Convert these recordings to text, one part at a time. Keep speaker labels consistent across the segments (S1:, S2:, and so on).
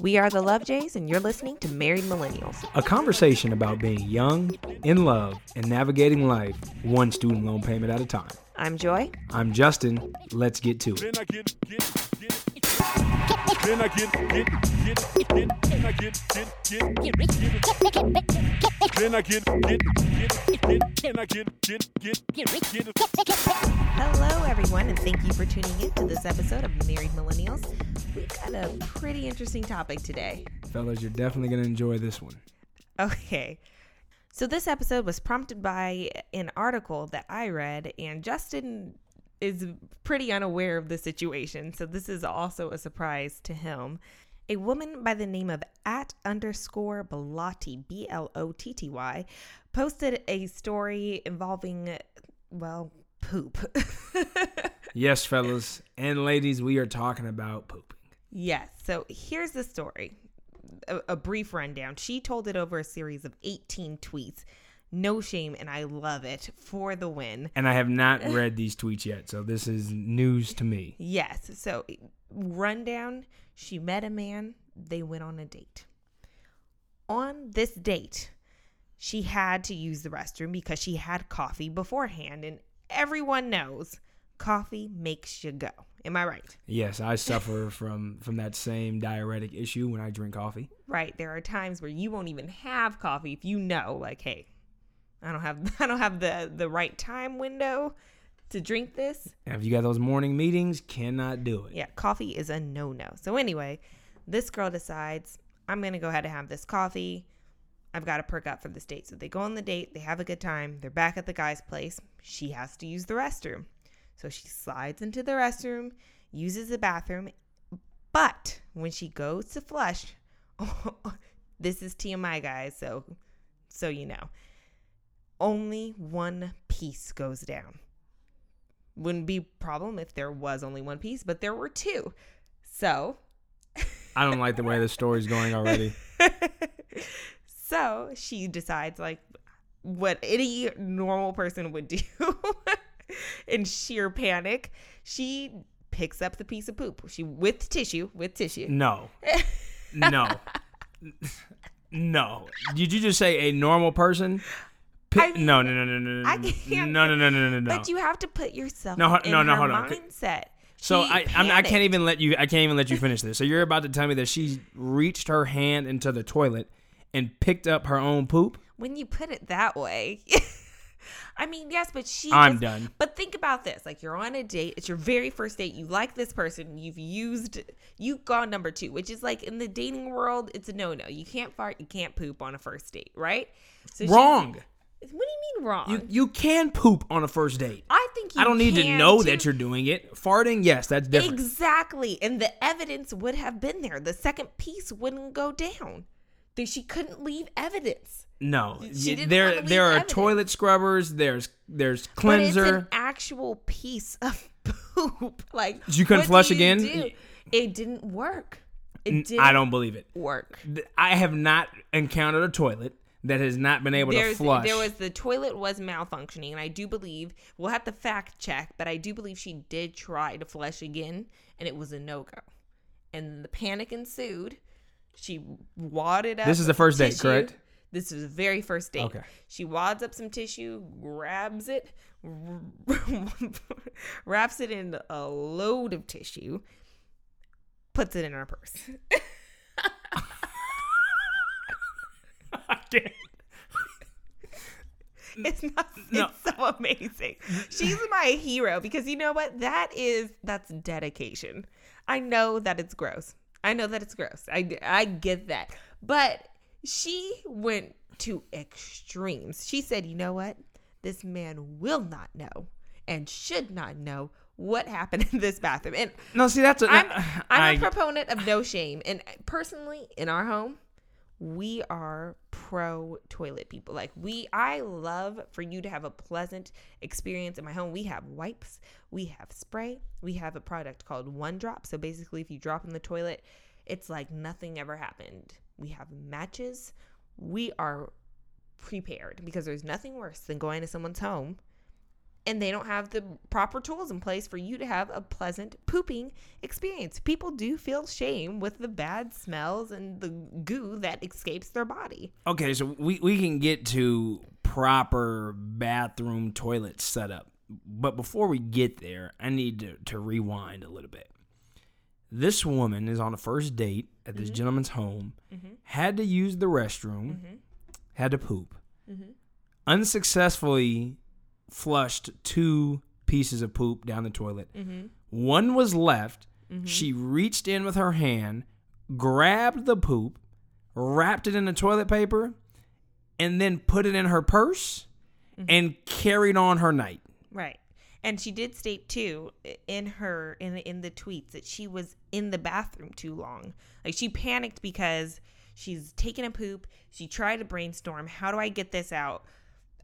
S1: We are the Love Jays, and you're listening to Married Millennials.
S2: A conversation about being young, in love, and navigating life one student loan payment at a time.
S1: I'm Joy.
S2: I'm Justin. Let's get to it.
S3: Then I get, get, get, then I get, get, get, get, then I get, get, get, get, then I get, get, get, get, I get, get, get, get,
S1: Hello, everyone, and thank you for tuning in to this episode of Married Millennials. We've got a pretty interesting topic today.
S2: Fellas, you're definitely going to enjoy this one.
S1: Okay. So, this episode was prompted by an article that I read, and Justin is pretty unaware of the situation. So, this is also a surprise to him. A woman by the name of at underscore Blotty, B L O T T Y, posted a story involving, well, poop.
S2: Yes, fellas and ladies, we are talking about pooping.
S1: Yes. So here's the story a, a brief rundown. She told it over a series of 18 tweets. No shame, and I love it for the win.
S2: And I have not read these tweets yet, so this is news to me.
S1: Yes. So, rundown she met a man, they went on a date. On this date, she had to use the restroom because she had coffee beforehand, and everyone knows coffee makes you go. Am I right?
S2: Yes, I suffer from from that same diuretic issue when I drink coffee.
S1: Right. There are times where you won't even have coffee if you know, like, hey, I don't have I don't have the the right time window to drink this.
S2: And if you got those morning meetings, cannot do it.
S1: Yeah, coffee is a no no. So anyway, this girl decides I'm gonna go ahead and have this coffee. I've got to perk up for this date. So they go on the date, they have a good time, they're back at the guy's place. She has to use the restroom. So she slides into the restroom, uses the bathroom, but when she goes to flush, this is TMI guys, so so you know. Only one piece goes down. Wouldn't be problem if there was only one piece, but there were two. So
S2: I don't like the way the story's going already.
S1: so she decides like what any normal person would do in sheer panic. She picks up the piece of poop. She with tissue, with tissue.
S2: No. No. No. Did you just say a normal person? Pi-
S1: I-
S2: no, no, no, no, no, no,
S1: I
S2: no,
S1: can't-
S2: no, no, no, no, no, no.
S1: But you have to put yourself
S2: No,
S1: in
S2: no, no,
S1: her
S2: hold on.
S1: Mindset.
S2: So
S1: She
S2: I, I'm, I can't even let you. I can't even let you finish this. So you're about to tell me that she reached her hand into the toilet and picked up her own poop.
S1: when you put it that way. I mean, yes, but she.
S2: I'm
S1: was-
S2: done.
S1: But think about this: like you're on a date. It's your very first date. You like this person. You've used. You've gone number two, which is like in the dating world, it's a no-no. You can't fart. You can't poop on a first date, right? So
S2: Wrong.
S1: What do you mean wrong?
S2: You you can poop on a first date.
S1: I think you
S2: I don't need to know
S1: too.
S2: that you're doing it. Farting, yes, that's different.
S1: Exactly. And the evidence would have been there. The second piece wouldn't go down. She couldn't leave evidence.
S2: No,
S1: She didn't
S2: there there are
S1: evidence.
S2: toilet scrubbers. There's there's
S1: But it's an
S2: cleanser.
S1: actual piece of poop. Like
S2: You couldn't flush again?
S1: do? It didn't work. It didn't
S2: I don't believe it.
S1: work.
S2: I have not encountered a toilet that has not been able to flush.
S1: there was the toilet was malfunctioning, and I do believe we'll have to fact check, but I do believe she did try to flush again, and it was a no go. And the panic ensued. She wadded up.
S2: This is the first date, correct?
S1: This is the very first date.
S2: Okay.
S1: She wads up some tissue, grabs it, wraps it in a load of tissue, puts it in her purse.
S2: I.
S1: It's not.
S2: No.
S1: It's so amazing. She's my hero because you know what? That is that's dedication. I know that it's gross. I know that it's gross. I I get that, but she went to extremes. She said, "You know what? This man will not know and should not know what happened in this bathroom." And
S2: No, see that's a.
S1: I'm uh, I'm
S2: I-
S1: a proponent of no shame, and personally, in our home, we are pro toilet people. Like we, I love for you to have a pleasant experience in my home. We have wipes, we have spray, we have a product called One Drop. So basically, if you drop in the toilet, it's like nothing ever happened. We have matches. We are prepared because there's nothing worse than going to someone's home and they don't have the proper tools in place for you to have a pleasant pooping experience. People do feel shame with the bad smells and the goo that escapes their body.
S2: Okay, so we, we can get to proper bathroom toilet setup. But before we get there, I need to, to rewind a little bit. This woman is on a first date at this mm-hmm. gentleman's home, mm-hmm. had to use the restroom, mm-hmm. had to poop, unsuccessfully flushed two pieces of poop down the toilet. Mm-hmm. One was left. Mm-hmm. She reached in with her hand, grabbed the poop, wrapped it in the toilet paper, and then put it in her purse mm-hmm. and carried on her night.
S1: Right. And she did state too in her in the, in the tweets that she was in the bathroom too long. Like she panicked because she's taken a poop. She tried to brainstorm, how do I get this out?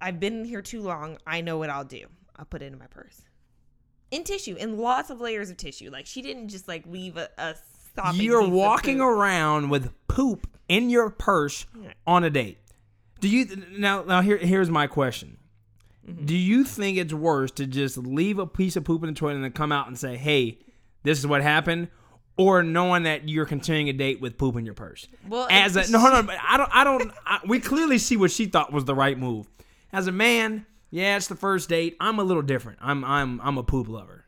S1: I've been here too long. I know what I'll do. I'll put it in my purse. In tissue, in lots of layers of tissue. Like she didn't just like leave a, a sopping
S2: You're
S1: piece of
S2: walking
S1: poop.
S2: around with poop in your purse
S1: Yeah.
S2: on a date. Do you now? Now here, here's my question.
S1: Mm-hmm.
S2: Do you think it's worse to just leave a piece of poop in the toilet and then come out and say, "Hey, this is what happened," or knowing that you're continuing a date with poop in your purse?
S1: Well,
S2: as a
S1: it's-
S2: no, no, but I don't, I don't. I, we clearly see what she thought was the right move. As a man, yeah, it's the first date. I'm a little different. I'm, I'm, I'm a poop lover.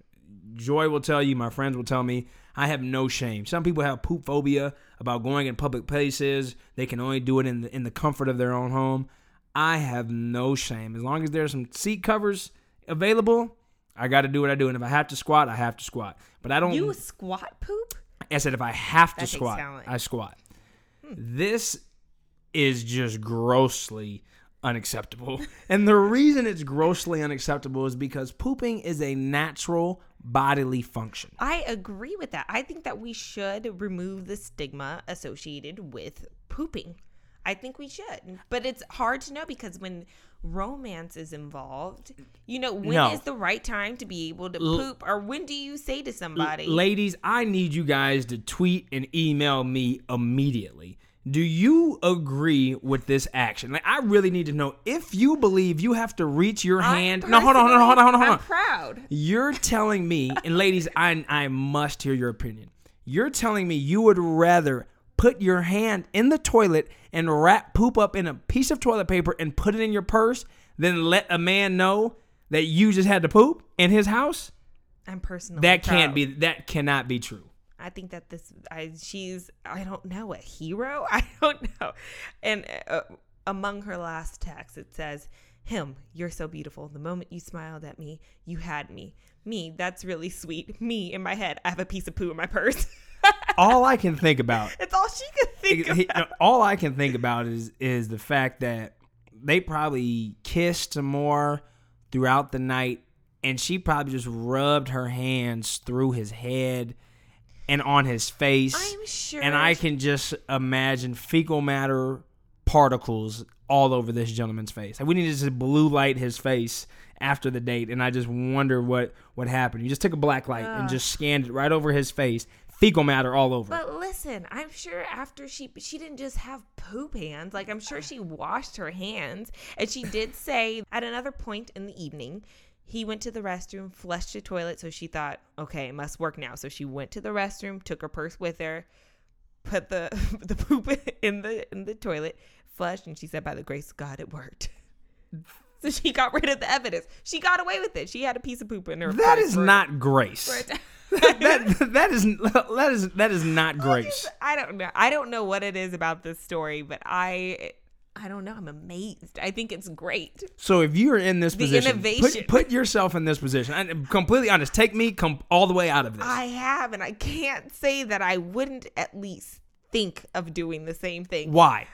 S2: Joy will tell you, my friends will tell me, I have no shame. Some people have poop phobia about going in public places. They can only do it in the, in the comfort of their own home. I have no shame. As long as there's some seat covers available, I got to do what I do. And if I have to squat, I have to squat. But I don't.
S1: You squat poop?
S2: I said if I have to
S1: That
S2: squat. I squat. Hmm. This is just grossly unacceptable. and the reason it's grossly unacceptable is because pooping is a natural bodily function.
S1: I agree with that. I think that we should remove the stigma associated with pooping. I think we should. But it's hard to know because when romance is involved, you know, when is
S2: No.
S1: the right time to be able to poop or when do you say to somebody,
S2: Ladies, I need you guys to tweet and email me immediately. Do you agree with this action? Like, I really need to know if you believe you have to reach your
S1: I
S2: hand. No, hold on, hold on, hold on, hold on.
S1: I'm proud.
S2: You're telling me, and ladies, I I must hear your opinion. You're telling me you would rather put your hand in the toilet and wrap poop up in a piece of toilet paper and put it in your purse than let a man know that you just had to poop in his house?
S1: I'm personally
S2: That can't be that cannot be true.
S1: I think that this, I, she's, I don't know, a hero? I don't know. And uh, among her last texts, it says, Him, you're so beautiful. The moment you smiled at me, you had me. Me, that's really sweet. Me, in my head, I have a piece of poo in my purse.
S2: All I can think about
S1: it's all she could think
S2: he-
S1: about.
S2: all I can think about is is the fact that they probably kissed some more throughout the night, and she probably just rubbed her hands through his head and on his face.
S1: I'm sure.
S2: and I can just imagine fecal matter particles all over this gentleman's face. Like we need to just blue light his face after the date, and I just wonder what what happened. You just took a black light and just scanned it right over his face, fecal matter all over.
S1: But listen, I'm sure after she she didn't just have poop hands. Like I'm sure she washed her hands, and she did say at another point in the evening, he went to the restroom, flushed the toilet. So she thought, okay, it must work now. So she went to the restroom, took her purse with her, put the the poop in the in the toilet, flushed, and she said, by the grace of God, it worked. So she got rid of the evidence. She got away with it. She had a piece of poop in her.
S2: That is
S1: for-
S2: not grace.
S1: a-
S2: that that is that is that is not grace.
S1: I don't know. I don't know what it is about this story, but I I don't know. I'm amazed. I think it's great.
S2: So if you are in this
S1: The
S2: position,
S1: innovation.
S2: Put, put yourself in this position. I'm completely honest. Take me com- all the way out of this.
S1: I have, and I can't say that I wouldn't at least think of doing the same thing.
S2: Why?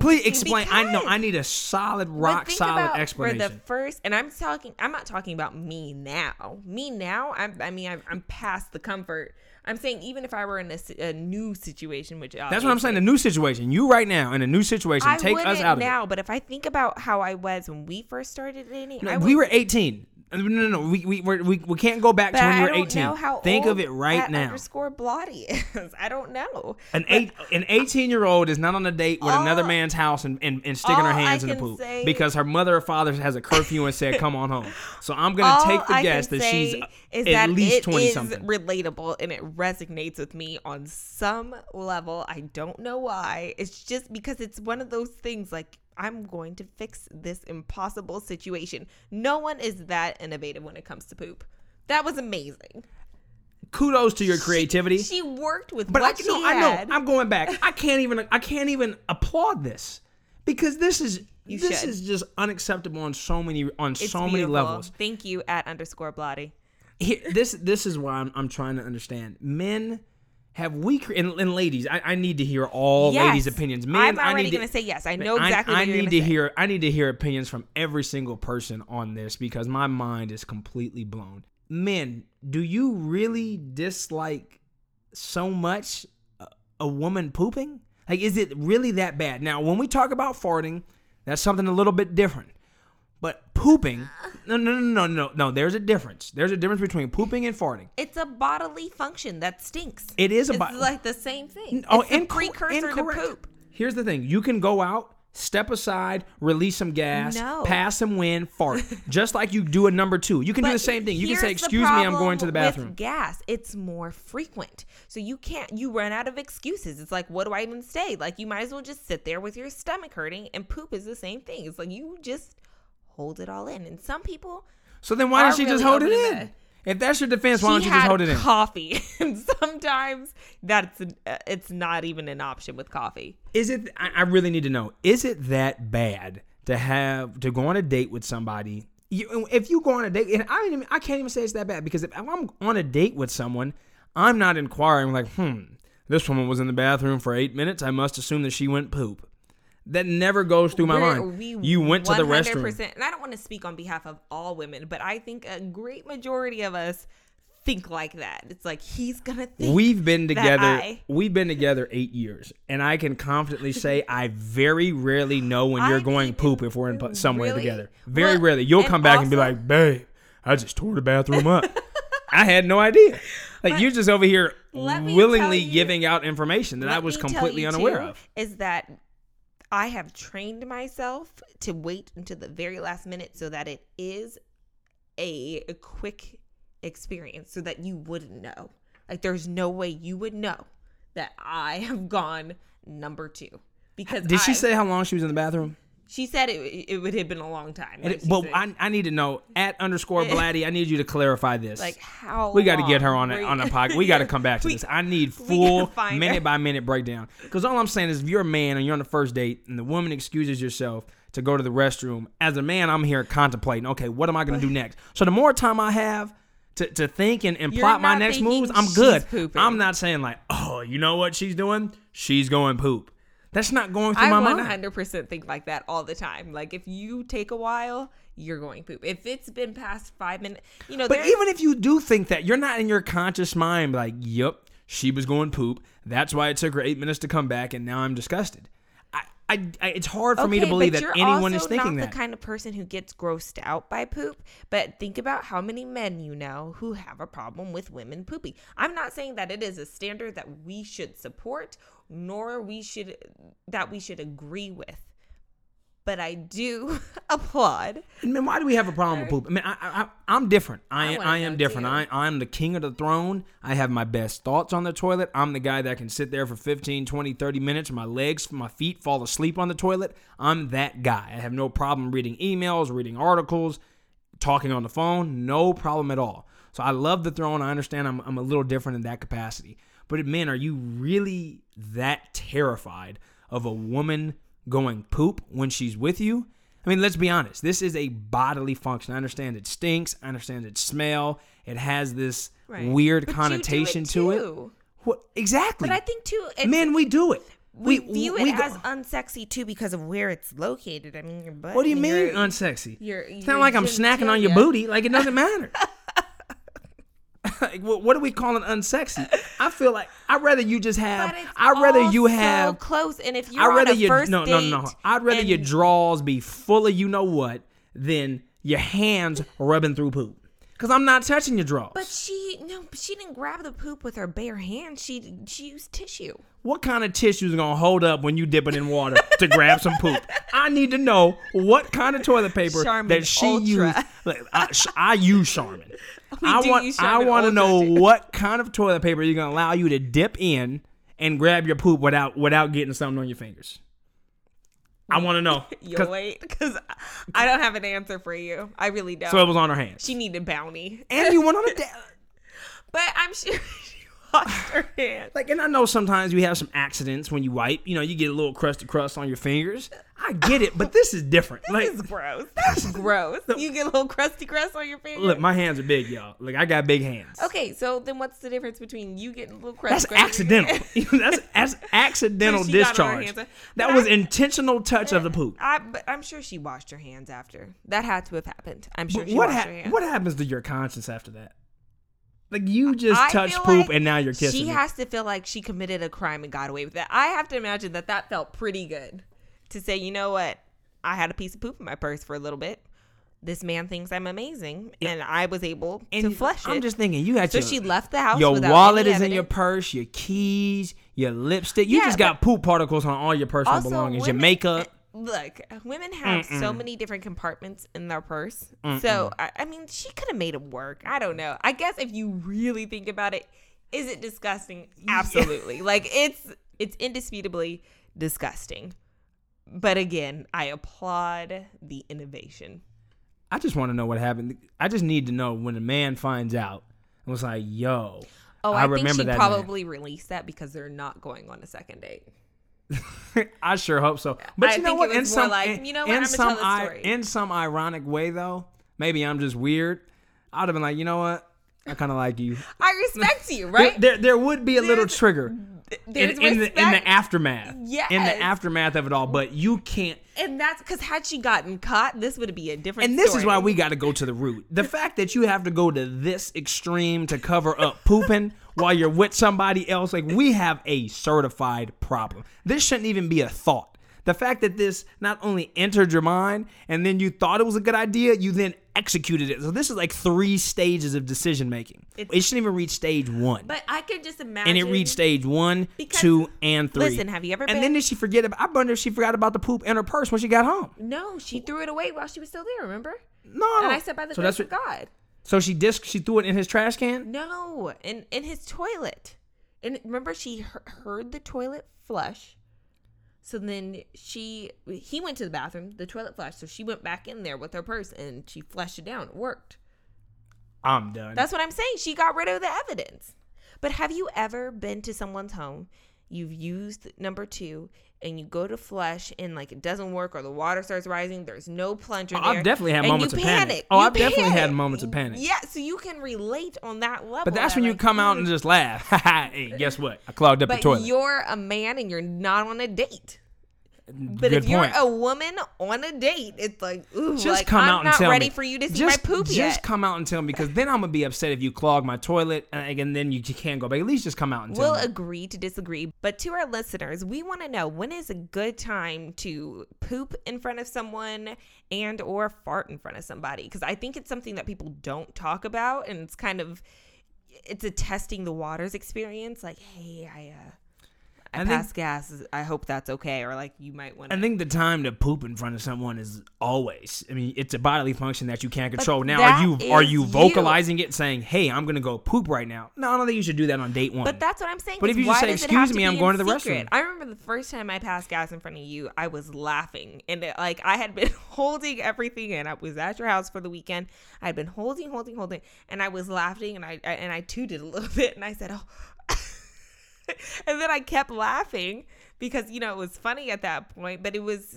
S2: Please explain. I know. I need a solid, rock
S1: think
S2: solid
S1: about
S2: explanation.
S1: For the first, and I'm talking, I'm not talking about me now. Me now, I'm, I mean, I'm, I'm past the comfort. I'm saying even if I were in a, a new situation, which
S2: That's what I'm saying. The new situation. You right now in a new situation.
S1: I
S2: take us out of
S1: now, but if I think about how I was when we first started dating,
S2: it. No, we were 18. No, no, no. We we we we can't go back
S1: But
S2: to when you were 18.
S1: know how
S2: Think of it right now.
S1: Underscore Blotty is. I don't know.
S2: An eight, an eighteen year old is not on a date with
S1: All-
S2: another man's house and, and, and sticking her
S1: all I
S2: hands in the
S1: say-
S2: because her mother or father has a curfew and said, "Come on home." So I'm gonna take the
S1: I
S2: guess that she's uh,
S1: is
S2: at
S1: that
S2: least twenty something.
S1: relatable and it resonates with me on some level. I don't know why. It's just because it's one of those things like I'm going to fix this impossible situation. No one is that innovative when it comes to poop. That was amazing.
S2: Kudos to your creativity.
S1: She worked with
S2: but
S1: what
S2: I,
S1: she
S2: no, I know. I'm going back. I can't even. I can't even applaud this because this is
S1: You
S2: this
S1: should.
S2: is just unacceptable on so many on
S1: It's
S2: so many levels.
S1: Thank you at underscore Blotty.
S2: Here, this this is why I'm I'm trying to understand. Men have we cre- and, and ladies. I, I need to hear all
S1: Yes.
S2: ladies' opinions. Men,
S1: I'm
S2: I
S1: already
S2: need to-
S1: going to say yes. I know exactly
S2: I,
S1: what you're
S2: need
S1: gonna
S2: to
S1: say.
S2: hear. I need to hear opinions from every single person on this because my mind is completely blown. Men, do you really dislike so much a, a woman pooping? Like, is it really that bad? Now, when we talk about farting, that's something a little bit different. But pooping, no, no, no, no, no, no. There's a difference. There's a difference between pooping and farting.
S1: It's a bodily function that stinks.
S2: It is a
S1: It's
S2: bo-
S1: like the same thing.
S2: Oh,
S1: it's the
S2: incor-
S1: precursor
S2: incorrect.
S1: to poop.
S2: Here's the thing: you can go out, step aside, release some gas,
S1: No.
S2: pass some wind, fart, just like you do a number two. You can do the same thing. You can say, "Excuse me, I'm going to the bathroom."
S1: With gas, it's more frequent, so you can't. You run out of excuses. It's like, what do I even say? Like, you might as well just sit there with your stomach hurting, and poop is the same thing. It's like you just hold it all in, and some people.
S2: So then, why don't she just hold it in?
S1: that.
S2: If that's your defense, why
S1: she
S2: don't you just hold it in?
S1: coffee, and sometimes that's uh, it's not even an option with coffee.
S2: Is it? I, really need to know. Is it that bad to have to go on a date with somebody? You, if you go on a date, and I even, I can't even say it's that bad because if I'm on a date with someone, I'm not inquiring like, hmm, this woman was in the bathroom for eight minutes. I must assume that she went poop. That never goes through my
S1: We're-
S2: mind.
S1: we
S2: you went to the restroom.
S1: And I don't want to speak on behalf of all women, but I think a great majority of us think like that. It's like he's gonna think.
S2: We've been together.
S1: I-
S2: We've been together eight years, and I can confidently say I very rarely know when you're
S1: I
S2: going poop if we're in somewhere
S1: really-
S2: together. Very
S1: Well,
S2: rarely. You'll come back and be like, "Babe, I just tore the bathroom up." I had no idea. Like you're just over here willingly
S1: you-
S2: giving out information that I was completely unaware
S1: too,
S2: of.
S1: Is that I have trained myself to wait until the very last minute so that it is a, a quick experience so that you wouldn't know. Like there's no way you would know that I have gone number two. Because
S2: Did she say how long she was in the bathroom?
S1: She said it, it would have been a long time. Like
S2: it-
S1: she
S2: well,
S1: said.
S2: I, I need to know at underscore Blotty. I need you to clarify this.
S1: like how
S2: We got to get her on a, on a podcast. We got to come back to
S1: We-
S2: this. I need full minute
S1: her.
S2: by minute breakdown. Because all I'm saying is, if you're a man and you're on the first date and the woman excuses yourself to go to the restroom, as a man, I'm here contemplating. Okay, what am I going to do next? So the more time I have to, to think and, and
S1: You're
S2: plot my next moves, I'm good.
S1: pooping.
S2: I'm not saying like, oh, you know what she's doing? She's going poop. That's not going through
S1: I
S2: my mind.
S1: I 100% think like that all the time. Like if you take a while, you're going poop. If it's been past five minutes, you know.
S2: But even if you do think that, you're not in your conscious mind like, yep, she was going poop. That's why it took her eight minutes to come back, and now I'm disgusted. I, I, it's hard for me to
S1: Okay,
S2: believe that anyone is thinking
S1: not
S2: that.
S1: the kind of person who gets grossed out by poop. But think about how many men you know who have a problem with women pooping. I'm not saying that it is a standard that we should support, nor we should that we should agree with. But I do applaud.
S2: I mean, why do we have a problem with poop? I mean, I, I, I'm different. I,
S1: I
S2: I, am different.
S1: too.
S2: I, I'm the king of the throne. I have my best thoughts on the toilet. I'm the guy that can sit there for 15, 20, 30 minutes. My legs, my feet fall asleep on the toilet. I'm that guy. I have no problem reading emails, reading articles, talking on the phone. No problem at all. So I love the throne. I understand I'm, I'm a little different in that capacity. But man, are you really that terrified of a woman going poop when she's with you? I mean, let's be honest. This is a bodily function. I understand it stinks. I understand it smell. It has this
S1: Right.
S2: weird
S1: But do it
S2: connotation to it. What exactly?
S1: But I think too, it's,
S2: men, we do it.
S1: we, view it
S2: we
S1: as unsexy too because of where it's located. I mean, your butt.
S2: What do you mean unsexy?
S1: your-
S2: it's
S1: your
S2: not like I'm snacking on your booty. Like it doesn't matter. like, what, what do we call it unsexy? I feel like I'd rather you just have. I'd rather you
S1: so
S2: have.
S1: close. And if you're
S2: I'd rather
S1: on a
S2: you
S1: first
S2: no no no no. I'd rather your drawers be full of you know what than your hands rubbing through poop. Cause I'm not touching your drawers.
S1: But she no, but she didn't grab the poop with her bare hands. She she used tissue.
S2: what kind of tissue is gonna hold up when you dip it in water to grab some poop? I need to know what kind of toilet paper
S1: Charmin
S2: that she
S1: Ultra.
S2: used. Like, I, I use Charmin.
S1: We
S2: I want
S1: use
S2: I want to know
S1: too.
S2: what kind of toilet paper you're gonna allow you to dip in and grab your poop without without getting something on your fingers. I want to know.
S1: You wait, because I don't have an answer for you. I really don't.
S2: So it was on her hands.
S1: she needed bounty,
S2: and you went on a date.
S1: but I'm sure her hands.
S2: Like, and I know sometimes you have some accidents when you wipe. You know, you get a little crusty crust on your fingers. I get it, but this is different. like,
S1: is gross. That's gross. You get a little crusty crust on your fingers.
S2: look, my hands are big, y'all. Like, I got big hands.
S1: Okay, so then what's the difference between you getting a little crust?
S2: That's accidental. that's, that's accidental
S1: So she got on her
S2: discharge. That
S1: But
S2: was
S1: I-
S2: intentional touch of the poop.
S1: I, but I'm sure she washed her hands after. That had to have happened. I'm sure
S2: But
S1: she
S2: what
S1: washed
S2: hap-
S1: her hands.
S2: what happens to your conscience after that? Like you just
S1: I
S2: touched poop
S1: like
S2: and now you're kissing.
S1: She
S2: me.
S1: has to feel like she committed a crime and got away with it. I have to imagine that that felt pretty good to say, you know what? I had a piece of poop in my purse for a little bit. This man thinks I'm amazing, and I was able
S2: And
S1: to flush it.
S2: I'm just thinking, you got
S1: so
S2: your
S1: she left the house.
S2: your wallet is in your purse, your keys, your lipstick. You
S1: Yeah,
S2: just got poop particles on all your personal belongings, your makeup.
S1: Look, women have so many different compartments in their purse. So I, I mean, she could have made it work. I don't know. I guess if you really think about it, is it disgusting? Absolutely. like it's it's indisputably disgusting. But again, I applaud the innovation.
S2: I just want to know what happened. I just need to know when a man finds out and was like, "Yo,
S1: Oh,
S2: I
S1: I, think
S2: remember
S1: she
S2: that
S1: probably released that because they're not going on a second date.
S2: I sure hope so. But
S1: I
S2: you know
S1: think
S2: what? In some,
S1: like,
S2: in,
S1: you know what,
S2: in some, I- in some ironic way, though, maybe I'm just weird. I'd have been like, you know what? I kind of like you.
S1: I respect you, right?
S2: there, there would be a little trigger in, in the in the aftermath. In the aftermath of it all, but you can't.
S1: And that's because had she gotten caught, this would be a different.
S2: And this is why we got to go to the root. The fact that you have to go to this extreme to cover up pooping while you're with somebody else, like we have a certified problem. This shouldn't even be a thought. The fact that this not only entered your mind and then you thought it was a good idea, you then executed it. So this is like three stages of decision making. It shouldn't even reach stage one.
S1: But I could just imagine.
S2: and it reached stage one, two, and three.
S1: Listen, have you ever
S2: And
S1: been-
S2: then did she forget about? I wonder if she forgot about the poop in her purse when she got home.
S1: No, she threw it away while she was still there. Remember?
S2: No,
S1: And I said by the
S2: so
S1: grace
S2: that's
S1: of
S2: what,
S1: God.
S2: So she disc she threw it in his trash can.
S1: No, in in his toilet. And remember, she he- heard the toilet flush. So then she he went to the bathroom. The toilet flushed. So she went back in there with her purse and she flushed it down. It worked.
S2: I'm done.
S1: That's what I'm saying. She got rid of the evidence. But have you ever been to someone's home? You've used number two, and you go to flush, and like it doesn't work, or the water starts rising. There's no plunger
S2: Oh,
S1: there.
S2: I've definitely had moments of panic.
S1: panic.
S2: Oh,
S1: You
S2: I've definitely had moments of panic.
S1: Yeah, so you can relate on that level.
S2: but that's
S1: that,
S2: when you come out and hmm. just laugh. hey, guess what? I clogged up the
S1: But
S2: toilet.
S1: you're a man and you're not on a date. But
S2: Good
S1: if you're
S2: point.
S1: a woman on a date, it's like, ooh,
S2: just
S1: like,
S2: come
S1: I'm
S2: out and
S1: not
S2: tell
S1: ready
S2: me.
S1: for you to see
S2: just,
S1: my poop
S2: just
S1: yet.
S2: come out and tell me because then I'm gonna be upset if you clog my toilet and, and then you, you can't go back. At least just come out and tell me.
S1: We'll agree to disagree, but to our listeners, we want to know when is a good time to poop in front of someone and or fart in front of somebody because I think it's something that people don't talk about and it's kind of it's a testing the waters experience like, hey, I uh I,
S2: I think-
S1: gas. I hope that's okay or like you might want to I
S2: think the time to poop in front of someone is always. I mean, it's a bodily function that you can't control. Now, are you are you
S1: you.
S2: vocalizing it, saying, "Hey, I'm gonna go poop right now"? No, I don't think you should do that on date one.
S1: But that's what I'm saying.
S2: But if you just say, "Excuse me, I'm
S1: in
S2: going to the
S1: secret?
S2: restroom."
S1: I remember the first time I passed gas in front of you, I was laughing, and it, like I had been holding everything in. I was at your house for the weekend. I had been holding, holding, holding, and I was laughing, and I, I and I tooted a little bit, and I said, "Oh," and then I kept laughing because you know it was funny at that point, but it was.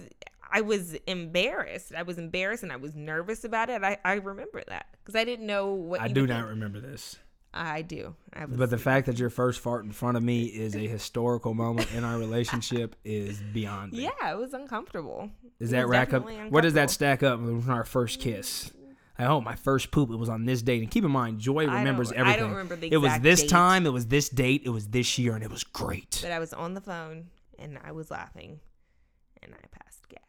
S1: I was embarrassed. I was embarrassed and I was nervous about it. I, I remember that because I didn't know what
S2: I do not
S1: think.
S2: remember this.
S1: I do. I was,
S2: But the fact that your first fart in front of me is a historical moment in our relationship is beyond me.
S1: Yeah, it was uncomfortable.
S2: Is
S1: It
S2: that rack up? What does that stack up with our first kiss? I hope my first poop. It was on this date, and keep in mind, Joy
S1: I
S2: remembers
S1: don't- I don't
S2: everything.
S1: remember the exact
S2: it was this
S1: date.
S2: time. It was this date. It was this year, and it was great.
S1: But I was on the phone and I was laughing and I passed gas.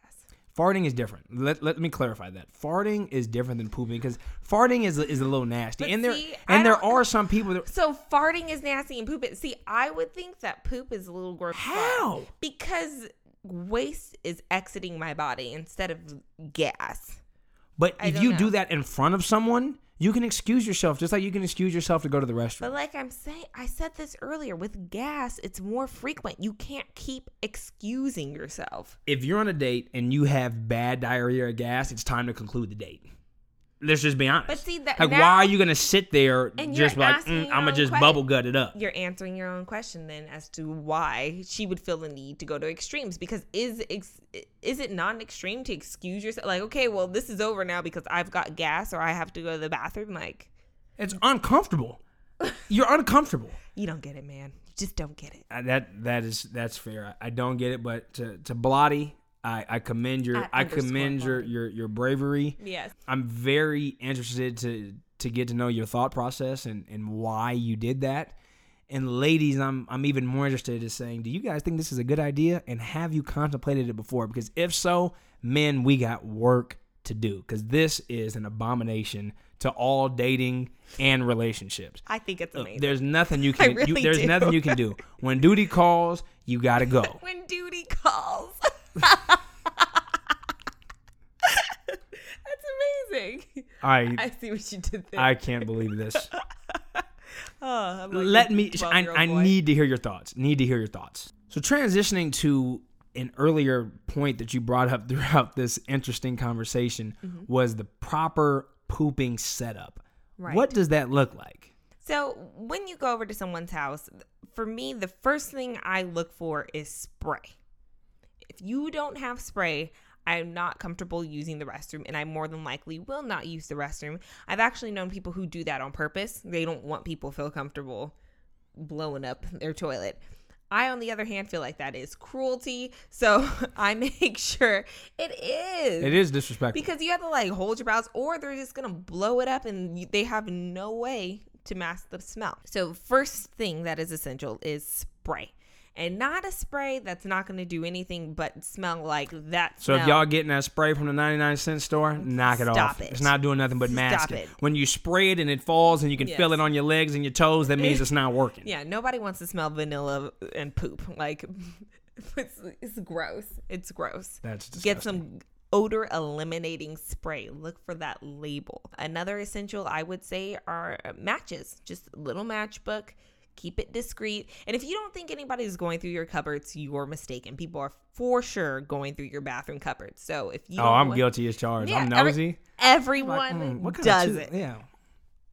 S2: Farting is different. Let, let me clarify that. Farting is different than pooping because farting is is a little nasty.
S1: But
S2: and there
S1: see, I
S2: and there are some people that
S1: So farting is nasty and poop is. See, I would think that poop is a little gross.
S2: How?
S1: Because waste is exiting my body instead of gas.
S2: But
S1: I
S2: if you
S1: know.
S2: do that in front of someone, you can excuse yourself just like you can excuse yourself to go to the restroom.
S1: But like I'm saying, I said this earlier. With gas, it's more frequent. You can't keep excusing yourself.
S2: if you're on a date and you have bad diarrhea or gas, it's time to conclude the date. Let's just be honest.
S1: But see, that-
S2: like,
S1: now-
S2: why are you gonna sit there
S1: And
S2: just like mm, I'm gonna just
S1: question.
S2: bubble gut it up?
S1: You're answering your own question then as to why she would feel the need to go to extremes. Because is ex- is it not an extreme to excuse yourself? Like, okay, well, this is over now because I've got gas or I have to go to the bathroom. Like,
S2: It's uncomfortable. You're uncomfortable.
S1: you don't get it, man. You just don't get it.
S2: Uh, that that is that's fair. I, I don't get it, but to to Blotty, I, I commend your
S1: At
S2: I commend your, your your bravery.
S1: Yes.
S2: I'm very interested to to get to know your thought process and, and why you did that. And ladies, I'm I'm even more interested in saying, do you guys think this is a good idea? And have you contemplated it before? Because if so, men, we got work to do. Because this is an abomination to all dating and relationships.
S1: I think it's
S2: Look,
S1: amazing.
S2: there's nothing you can you,
S1: really
S2: there's
S1: do.
S2: nothing you can do. When duty calls, you gotta go.
S1: when duty calls. That's amazing.
S2: I
S1: I see what you did there.
S2: I can't believe this.
S1: oh, like
S2: let me I, I
S1: boy.
S2: need to hear your thoughts need to hear your thoughts so transitioning to an earlier point that you brought up throughout this interesting conversation
S1: Mm-hmm.
S2: was the proper pooping setup
S1: Right.
S2: what does that look like
S1: So when you go over to someone's house, for me, the first thing I look for is spray. If you don't have spray, I'm not comfortable using the restroom, and I more than likely will not use the restroom. I've actually known people who do that on purpose. They don't want people to feel comfortable blowing up their toilet. I, on the other hand, feel like that is cruelty. So I make sure it is.
S2: it is disrespectful
S1: Because you have to like hold your brows, or they're just gonna blow it up, and they have no way to mask the smell. So first thing that is essential is spray, and not a spray that's not gonna do anything but smell like that.
S2: so if y'all getting that spray from the 99 cent store knock it
S1: Stop
S2: off
S1: it.
S2: it's not doing nothing but mask it
S1: it.
S2: when you spray it and it falls and you can feel it on your legs and your toes that means it's not working
S1: yeah, nobody wants to smell vanilla and poop. Like it's, it's gross. It's gross.
S2: That's
S1: just
S2: Get
S1: some odor eliminating spray. Look for that label. Another essential I would say are matches. Just a little matchbook. Keep it discreet. And if you don't think anybody's going through your cupboards, you're mistaken. People are for sure going through your bathroom cupboards. So if you
S2: oh i'm
S1: want-
S2: guilty as charged
S1: Yeah,
S2: i'm
S1: every-
S2: nosy
S1: everyone
S2: Like, mm, what
S1: does it.
S2: yeah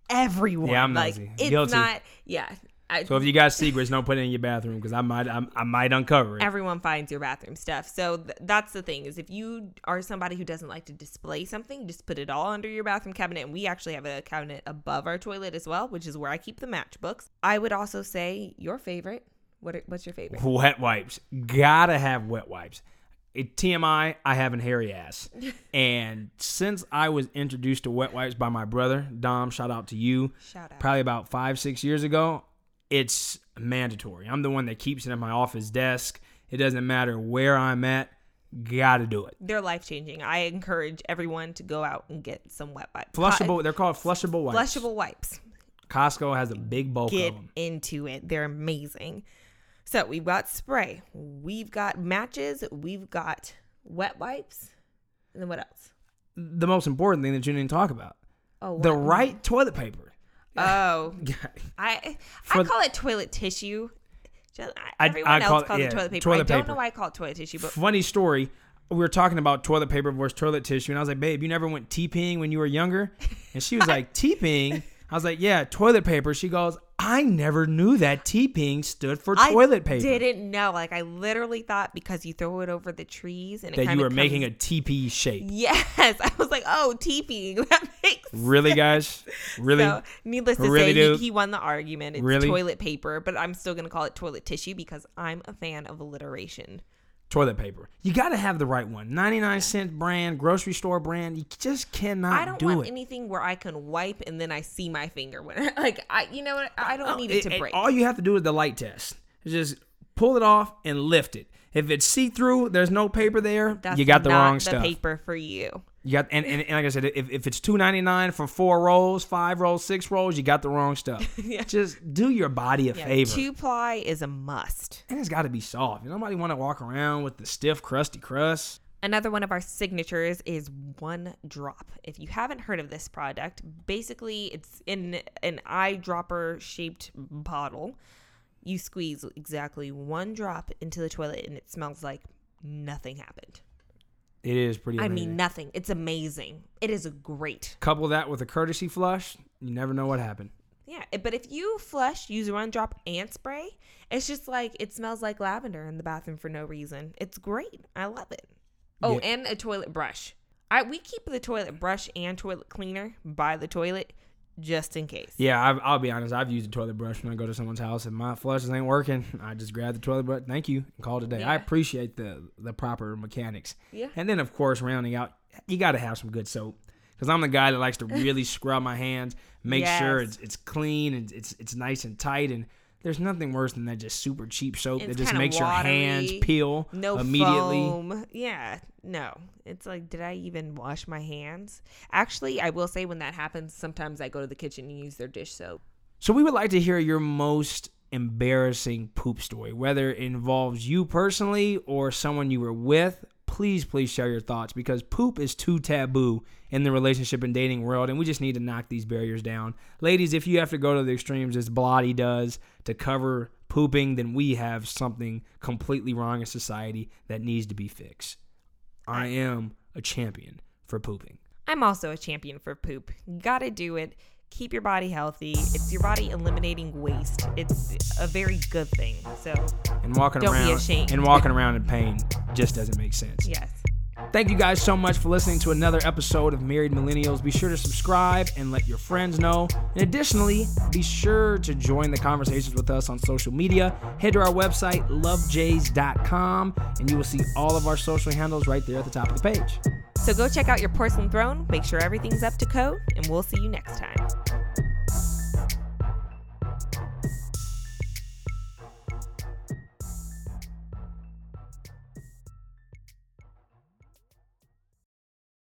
S1: Everyone.
S2: Yeah, I'm
S1: like
S2: nosy.
S1: it's
S2: Guilty.
S1: not. Yeah. I,
S2: So if you got secrets, don't put it in your bathroom because I might I, I might uncover it.
S1: everyone finds your bathroom stuff. So th- that's the thing is if you are somebody who doesn't like to display something, just put it all under your bathroom cabinet. And we actually have a cabinet above our toilet as well, which is where I keep the matchbooks. I would also say your favorite. What are, what's your favorite?
S2: Wet wipes, gotta have wet wipes. It, TMI, I have an hairy ass, and since I was introduced to wet wipes by my brother Dom, shout out to you.
S1: Shout out.
S2: Probably about five six years ago, it's mandatory. I'm the one that keeps it at my office desk. It doesn't matter where I'm at. Gotta do it.
S1: They're life changing. I encourage everyone to go out and get some wet wipes.
S2: Flushable. They're called flushable wipes.
S1: Flushable wipes.
S2: Costco has a big bulk
S1: Get
S2: of them.
S1: into it. They're amazing. So we've got spray, we've got matches, we've got wet wipes, and then what else?
S2: The most important thing that you didn't talk about:
S1: Oh,
S2: the right toilet paper.
S1: Oh, I I call it toilet tissue. Just,
S2: I-
S1: everyone
S2: I
S1: else
S2: call it-
S1: calls
S2: yeah,
S1: it toilet paper.
S2: toilet
S1: I don't
S2: paper.
S1: know why I call it toilet tissue, but
S2: Funny story. We were talking about toilet paper versus toilet tissue, and I was like, "Babe, you never went TPing when you were younger?" And she was like, "TPing." I was like, "Yeah, toilet paper." She goes, "I never knew that TPing stood for toilet paper.
S1: I didn't know. Like I literally thought because you throw it over the trees and it
S2: that you were making a TP shape.
S1: Yes, I was like, oh, teeping. That makes
S2: Really, guys? Really?
S1: So, needless to
S2: Really,
S1: say, he, he won the argument. It's
S2: Really?
S1: toilet paper, but I'm still going to call it toilet tissue because I'm a fan of alliteration.
S2: Toilet paper. You got to have the right one. 99 cent brand, grocery store brand. You just cannot
S1: I don't
S2: do
S1: want
S2: it.
S1: anything where I can wipe and then I see my finger when like I you know what I don't
S2: No,
S1: need it, to
S2: it-
S1: break.
S2: all you have to do is the light test. Just pull it off and lift it. If it's see through, there's no paper there.
S1: That's
S2: you got the
S1: not
S2: wrong
S1: the
S2: stuff.
S1: paper for you.
S2: You got and, and, and like I said, if, if it's two ninety nine for four rolls, five rolls, six rolls, you got the wrong stuff.
S1: Yeah.
S2: Just do your body a
S1: Yeah,
S2: favor.
S1: two ply is a must.
S2: and it's got to be soft. Nobody want to walk around with the stiff, crusty crust.
S1: Another one of our signatures is one drop. If you haven't heard of this product, basically it's in an eyedropper shaped bottle. You squeeze exactly one drop into the toilet and it smells like nothing happened.
S2: It is pretty.
S1: I mean, nothing. It's amazing. It is great.
S2: couple that with a courtesy flush, you never know what happened.
S1: Yeah, but if you flush, use one drop and spray, it's just like it smells like lavender in the bathroom for no reason. It's great. I love it. Oh,
S2: Yeah.
S1: and a toilet brush. I we keep the toilet brush and toilet cleaner by the toilet just in case.
S2: Yeah, I've, I'll be honest. I've used a toilet brush when I go to someone's house and my flushes ain't working. I just grab the toilet brush. Thank you. And call it a day. I appreciate the the proper mechanics.
S1: Yeah.
S2: And then of course, rounding out, you got to have some good soap. Because I'm the guy that likes to really scrub my hands, make sure it's it's clean and it's it's nice and tight. And there's nothing worse than that just super cheap soap
S1: It's
S2: that just makes your hands
S1: watery,
S2: peel
S1: No
S2: immediately.
S1: foam. Yeah, no. It's like, did I even wash my hands? Actually, I will say when that happens, sometimes I go to the kitchen and use their dish soap.
S2: So we would like to hear your most embarrassing poop story, whether it involves you personally or someone you were with. Please, please share your thoughts because poop is too taboo in the relationship and dating world, and we just need to knock these barriers down. Ladies, if you have to go to the extremes as Blotty does to cover pooping, then we have something completely wrong in society that needs to be fixed. I am a champion for pooping.
S1: I'm also a champion for poop. You gotta do it. Keep your body healthy. It's your body eliminating waste. It's a very good thing. So,
S2: And walking
S1: Don't be
S2: around
S1: ashamed.
S2: and walking around in pain just doesn't make sense.
S1: yes.
S2: Thank you guys so much for listening to another episode of Married Millennials. Be sure to subscribe and let your friends know. And additionally, be sure to join the conversations with us on social media. Head to our website, lovejays.com, and you will see all of our social handles right there at the top of the page.
S1: So go check out your porcelain throne, make sure everything's up to code, and we'll see you next time.